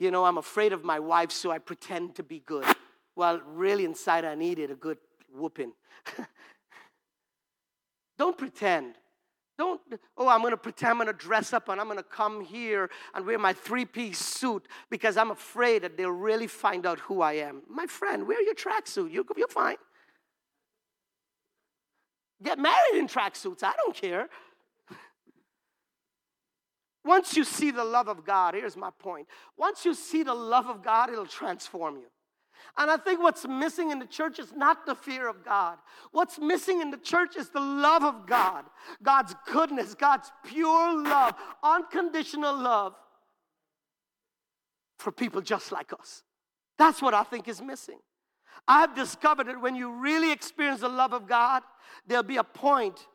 You know, I'm afraid of my wife, so I pretend to be good. Well, really inside, I needed a good whooping. *laughs* Don't pretend. Don't, oh, I'm to pretend I'm to dress up and I'm to come here and wear my three piece suit because I'm afraid that they'll really find out who I am. My friend, wear your tracksuit. You, you're fine. Get married in tracksuits. I don't care. Once you see the love of God, here's my point. Once you see the love of God, it'll transform you. And I think what's missing in the church is not the fear of God. What's missing in the church is the love of God, God's goodness, God's pure love, unconditional love for people just like us. That's what I think is missing. I've discovered that when you really experience the love of God, there'll be a point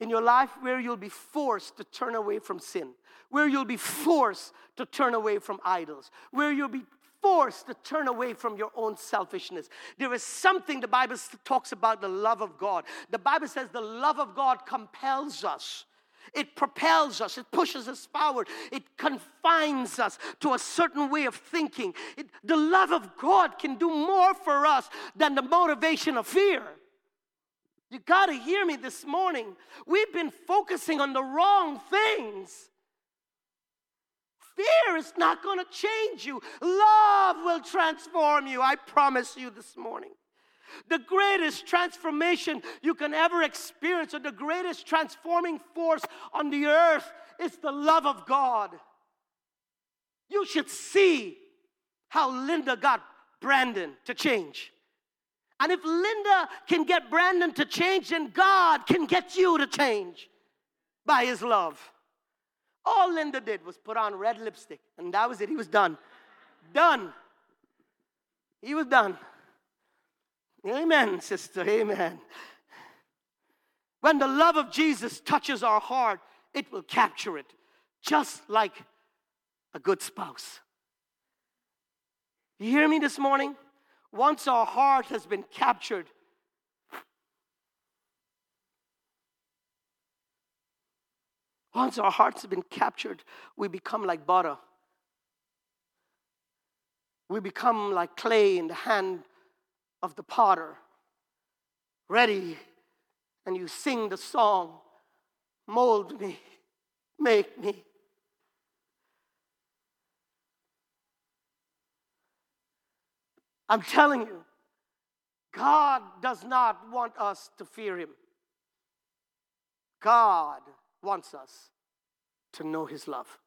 in your life where you'll be forced to turn away from sin, where you'll be forced to turn away from idols, where you'll be forced to turn away from your own selfishness. There is something the Bible talks about the love of God. The Bible says the love of God compels us. It propels us, it pushes us forward, it confines us to a certain way of thinking. It, the love of God can do more for us than the motivation of fear. You got to hear me this morning. We've been focusing on the wrong things. Fear is not going to change you. Love will transform you. I promise you this morning. The greatest transformation you can ever experience, or the greatest transforming force on the earth, is the love of God. You should see how Linda got Brandon to change. And if Linda can get Brandon to change, then God can get you to change by his love. All Linda did was put on red lipstick, and that was it. He was done. Done. He was done. Amen, sister. Amen. When the love of Jesus touches our heart, it will capture it, just like a good spouse. You hear me this morning? Once our heart has been captured, Once our hearts have been captured, we become like butter. We become like clay in the hand of the potter, ready, and you sing the song Mold me, make me. I'm telling you, God does not want us to fear Him. God wants us to know His love.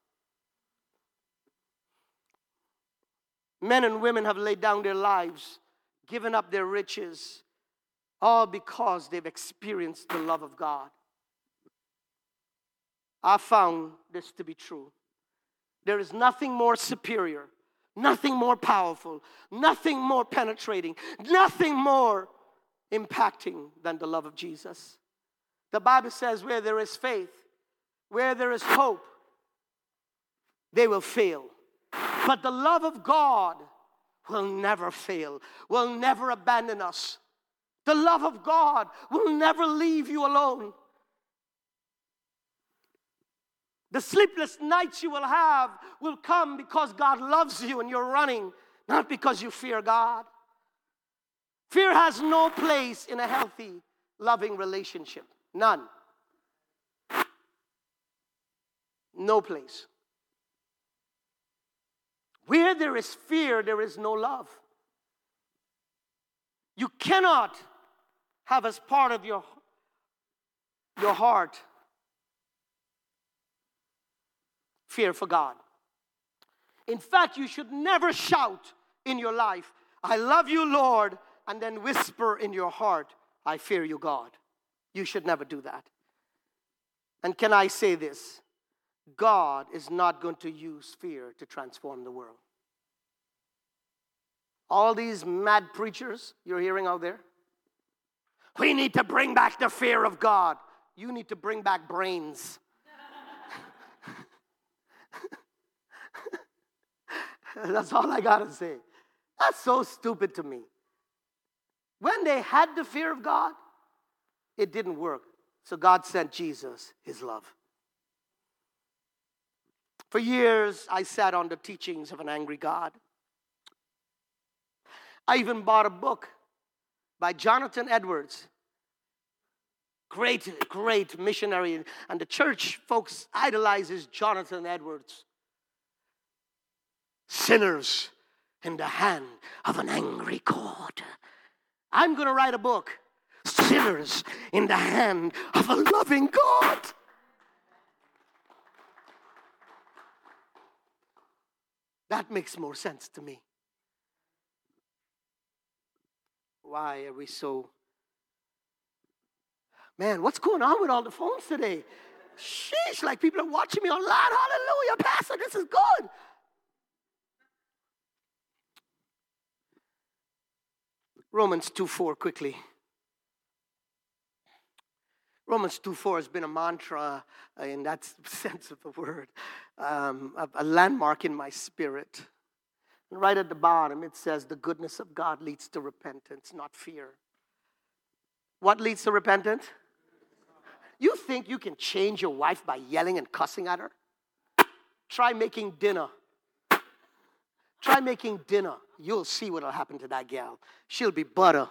Men and women have laid down their lives, given up their riches, all because they've experienced the love of God. I found this to be true. There is nothing more superior, nothing more powerful, nothing more penetrating, nothing more impacting than the love of Jesus. The Bible says, where there is faith, where there is hope, they will fail. But the love of God will never fail, will never abandon us. The love of God will never leave you alone. The sleepless nights you will have will come because God loves you and you're running, not because you fear God. Fear has no place in a healthy, loving relationship. None. No place. Where there is fear, there is no love. You cannot have as part of your, your heart fear for God. In fact, you should never shout in your life, I love you, Lord, and then whisper in your heart, I fear you, God. You should never do that. And can I say this? God is not going to use fear to transform the world. All these mad preachers you're hearing out there, we need to bring back the fear of God. You need to bring back brains. *laughs* That's all I got to say. That's so stupid to me. When they had the fear of God, it didn't work. So God sent Jesus, his love. For years, I sat on the teachings of an angry God. I even bought a book by Jonathan Edwards. Great, great missionary. And the church folks idolizes Jonathan Edwards. Sinners in the hand of an angry God. I'm going to write a book. Sinners in the hand of a loving God. That makes more sense to me. Why are we so. Man, what's going on with all the phones today? Sheesh, like people are watching me online. Hallelujah, Pastor, this is good. Romans 2 4 quickly. Romans 2 4 has been a mantra uh, in that *laughs* sense of the word, um, a, a landmark in my spirit. And right at the bottom, it says, The goodness of God leads to repentance, not fear. What leads to repentance? You think you can change your wife by yelling and cussing at her? Try making dinner. Try making dinner. You'll see what'll happen to that gal. She'll be butter.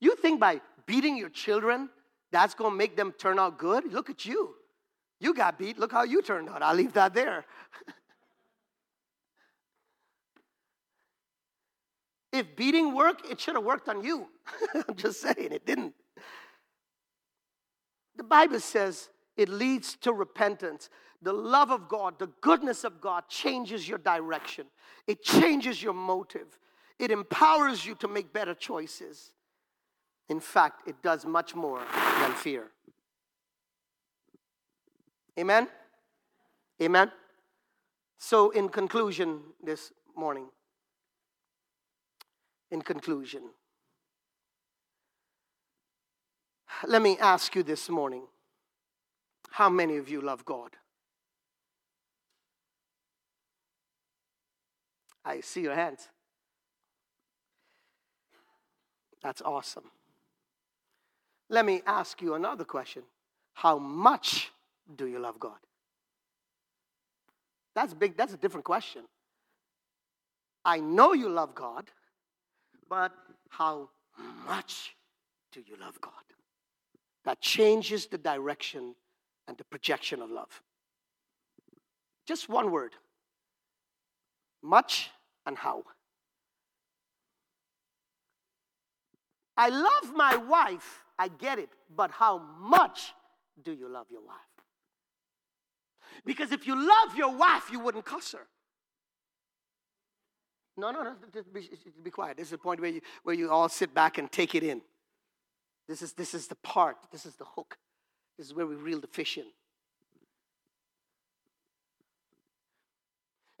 You think by beating your children, that's gonna make them turn out good? Look at you. You got beat. Look how you turned out. I'll leave that there. *laughs* If beating worked, it should have worked on you. *laughs* I'm just saying, it didn't. The Bible says it leads to repentance. The love of God, the goodness of God changes your direction, it changes your motive, it empowers you to make better choices. In fact, it does much more than fear. Amen? Amen? So, in conclusion this morning, in conclusion. Let me ask you this morning how many of you love God? I see your hands. That's awesome. Let me ask you another question How much do you love God? That's big, that's a different question. I know you love God but how much do you love God? That changes the direction and the projection of love. Just one word much and how. I love my wife, I get it, but how much do you love your wife? Because if you love your wife, you wouldn't cuss her. No, no, no, be, be quiet. This is the point where you, where you all sit back and take it in. This is, this is the part, this is the hook. This is where we reel the fish in.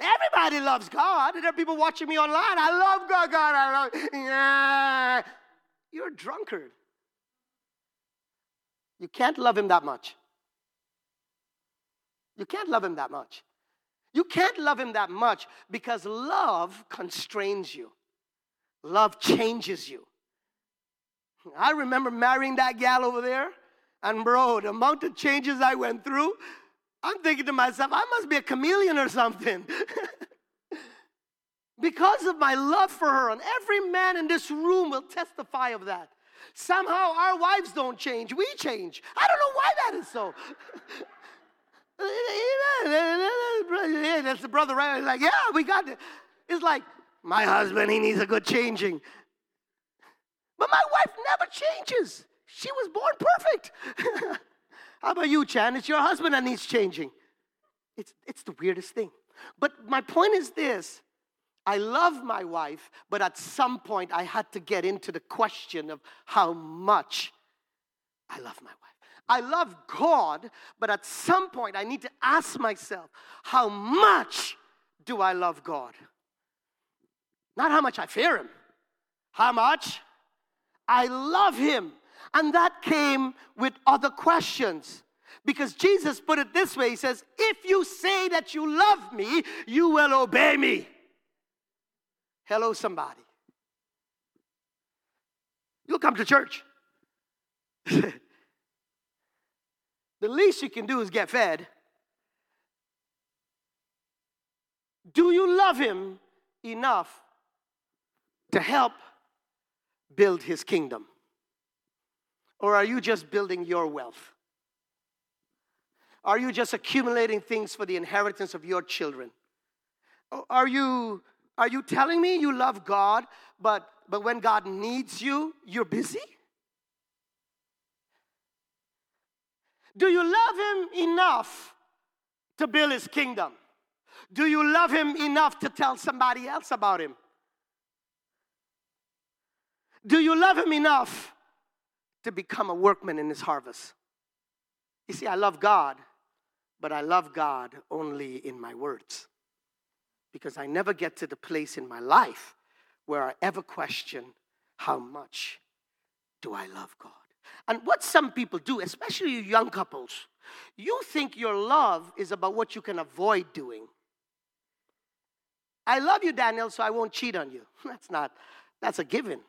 Everybody loves God. There are people watching me online. I love God, God, I love. Yeah. You're a drunkard. You can't love him that much. You can't love him that much. You can't love him that much because love constrains you. Love changes you. I remember marrying that gal over there, and bro, the amount of changes I went through, I'm thinking to myself, I must be a chameleon or something. *laughs* because of my love for her, and every man in this room will testify of that. Somehow our wives don't change, we change. I don't know why that is so. *laughs* That's the brother, right? He's like, yeah, we got it. It's like, my husband, he needs a good changing. But my wife never changes. She was born perfect. *laughs* How about you, Chan? It's your husband that needs changing. It's, it's the weirdest thing. But my point is this I love my wife, but at some point I had to get into the question of how much I love my wife. I love God, but at some point I need to ask myself, how much do I love God? Not how much I fear Him, how much I love Him. And that came with other questions. Because Jesus put it this way He says, If you say that you love me, you will obey me. Hello, somebody. You'll come to church. *laughs* the least you can do is get fed. Do you love him enough to help build his kingdom? Or are you just building your wealth? Are you just accumulating things for the inheritance of your children? Are you, are you telling me you love God, but, but when God needs you, you're busy? Do you love Him enough to build His kingdom? Do you love Him enough to tell somebody else about Him? Do you love Him enough to become a workman in His harvest? You see, I love God, but I love God only in my words. Because I never get to the place in my life where I ever question how much do I love God. And what some people do, especially young couples, you think your love is about what you can avoid doing. I love you, Daniel, so I won't cheat on you. *laughs* That's not, that's a given.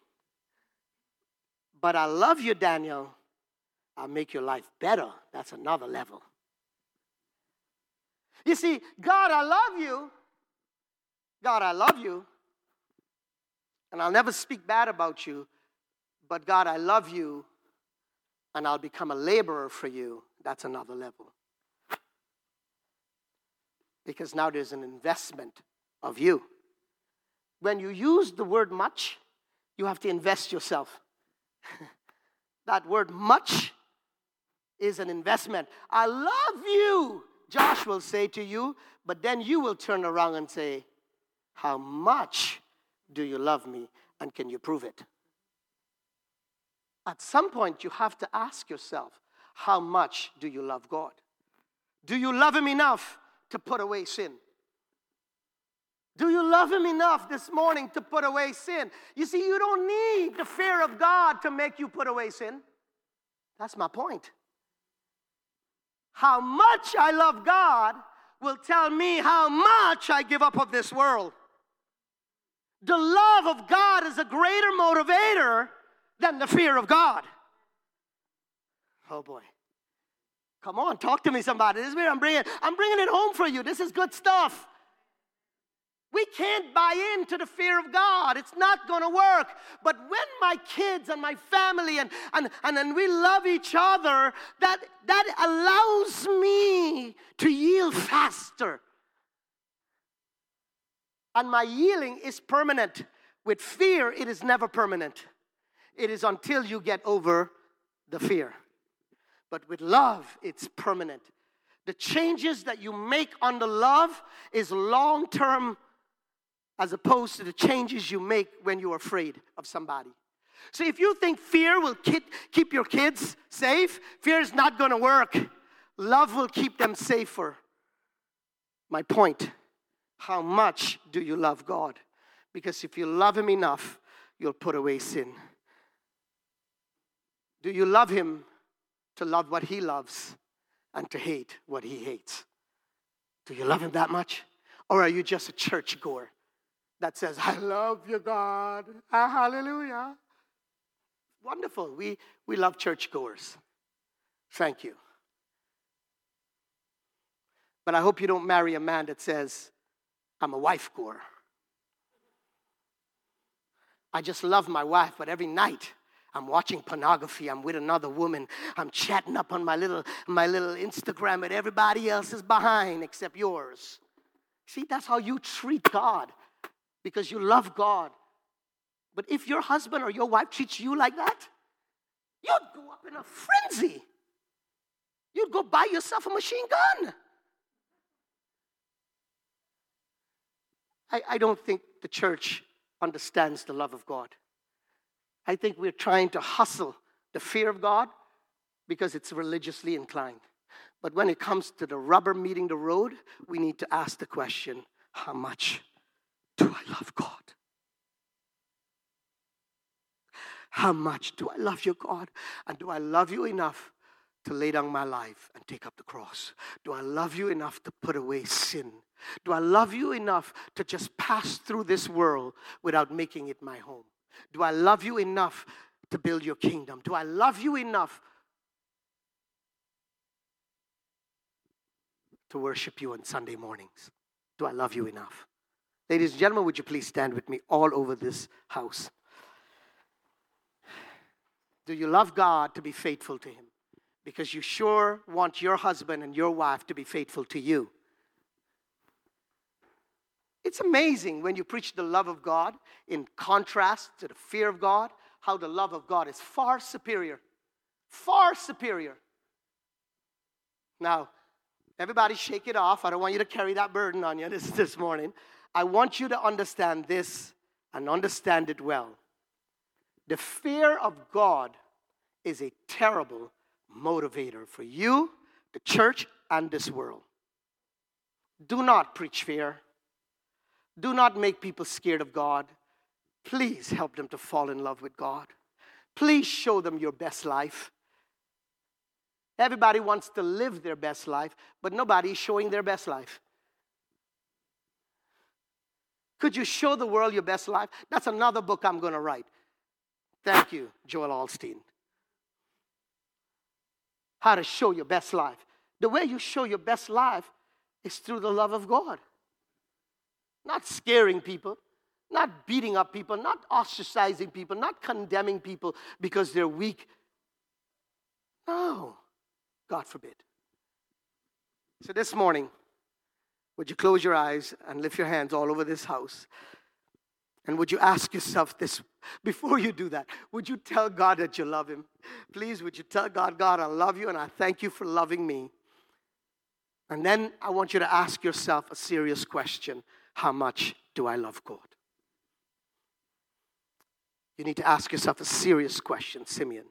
But I love you, Daniel, I'll make your life better. That's another level. You see, God, I love you. God, I love you. And I'll never speak bad about you. But God, I love you. And I'll become a laborer for you. That's another level. Because now there's an investment of you. When you use the word much, you have to invest yourself. *laughs* that word much is an investment. I love you. Josh will say to you, but then you will turn around and say, How much do you love me? And can you prove it? At some point, you have to ask yourself, How much do you love God? Do you love Him enough to put away sin? Do you love Him enough this morning to put away sin? You see, you don't need the fear of God to make you put away sin. That's my point. How much I love God will tell me how much I give up of this world. The love of God is a greater motivator than the fear of God. Oh boy. Come on, talk to me, somebody. This is where I'm bringing. I'm bringing it home for you. This is good stuff. We can't buy into the fear of God. It's not going to work. But when my kids and my family and, and, and, and we love each other, that, that allows me to yield faster. And my healing is permanent. With fear, it is never permanent. It is until you get over the fear. But with love, it's permanent. The changes that you make under love is long term as opposed to the changes you make when you're afraid of somebody. So if you think fear will keep your kids safe, fear is not going to work. Love will keep them safer. My point how much do you love God? Because if you love Him enough, you'll put away sin. Do you love Him to love what He loves and to hate what He hates? Do you love Him that much? Or are you just a church goer that says, I love you, God? Ah, hallelujah. Wonderful. We, we love churchgoers. Thank you. But I hope you don't marry a man that says, I'm a wife goer. I just love my wife, but every night I'm watching pornography. I'm with another woman. I'm chatting up on my little, my little Instagram, and everybody else is behind except yours. See, that's how you treat God because you love God. But if your husband or your wife treats you like that, you'd go up in a frenzy. You'd go buy yourself a machine gun. I, I don't think the church understands the love of God. I think we're trying to hustle the fear of God because it's religiously inclined. But when it comes to the rubber meeting the road, we need to ask the question how much do I love God? How much do I love you, God? And do I love you enough to lay down my life and take up the cross? Do I love you enough to put away sin? Do I love you enough to just pass through this world without making it my home? Do I love you enough to build your kingdom? Do I love you enough to worship you on Sunday mornings? Do I love you enough? Ladies and gentlemen, would you please stand with me all over this house? Do you love God to be faithful to Him? Because you sure want your husband and your wife to be faithful to you. It's amazing when you preach the love of God in contrast to the fear of God, how the love of God is far superior. Far superior. Now, everybody shake it off. I don't want you to carry that burden on you *laughs* this, this morning. I want you to understand this and understand it well. The fear of God is a terrible motivator for you, the church, and this world. Do not preach fear. Do not make people scared of God. Please help them to fall in love with God. Please show them your best life. Everybody wants to live their best life, but nobody is showing their best life. Could you show the world your best life? That's another book I'm going to write. Thank you, Joel Osteen. How to show your best life. The way you show your best life is through the love of God. Not scaring people, not beating up people, not ostracizing people, not condemning people because they're weak. No, God forbid. So this morning, would you close your eyes and lift your hands all over this house? And would you ask yourself this before you do that? Would you tell God that you love Him? Please, would you tell God, God, I love you and I thank you for loving me? And then I want you to ask yourself a serious question How much do I love God? You need to ask yourself a serious question, Simeon.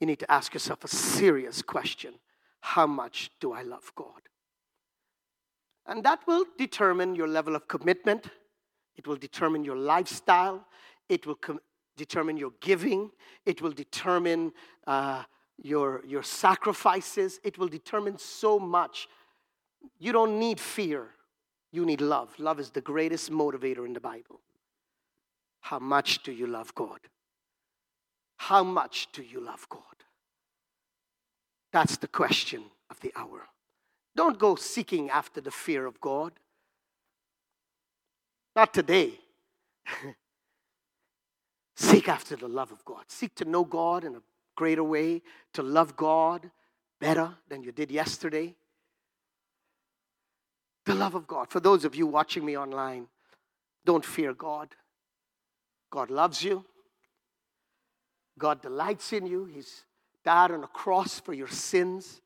You need to ask yourself a serious question How much do I love God? And that will determine your level of commitment it will determine your lifestyle. It will com- determine your giving. It will determine uh, your, your sacrifices. It will determine so much. You don't need fear, you need love. Love is the greatest motivator in the Bible. How much do you love God? How much do you love God? That's the question of the hour. Don't go seeking after the fear of God. Not today. *laughs* Seek after the love of God. Seek to know God in a greater way, to love God better than you did yesterday. The love of God. For those of you watching me online, Don't fear God. God loves you. God delights in you. He's died on a cross for your sins.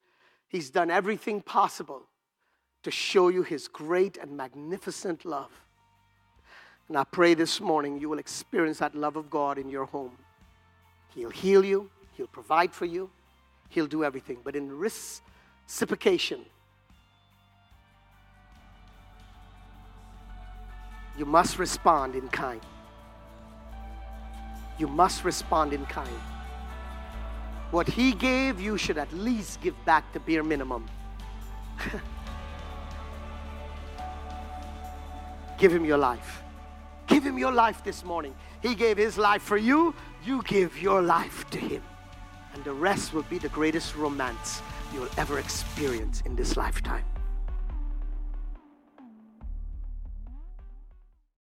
He's done everything possible to show you His great and magnificent love. And I pray this morning you will experience that love of God in your home. He'll heal you, He'll provide for you, He'll do everything. But in reciprocation, you must respond in kind. You must respond in kind. What He gave, you should at least give back the bare minimum. *laughs* give Him your life. Give Him your life this morning. He gave His life for you, you give your life to Him. And the rest will be the greatest romance you'll ever experience in this lifetime.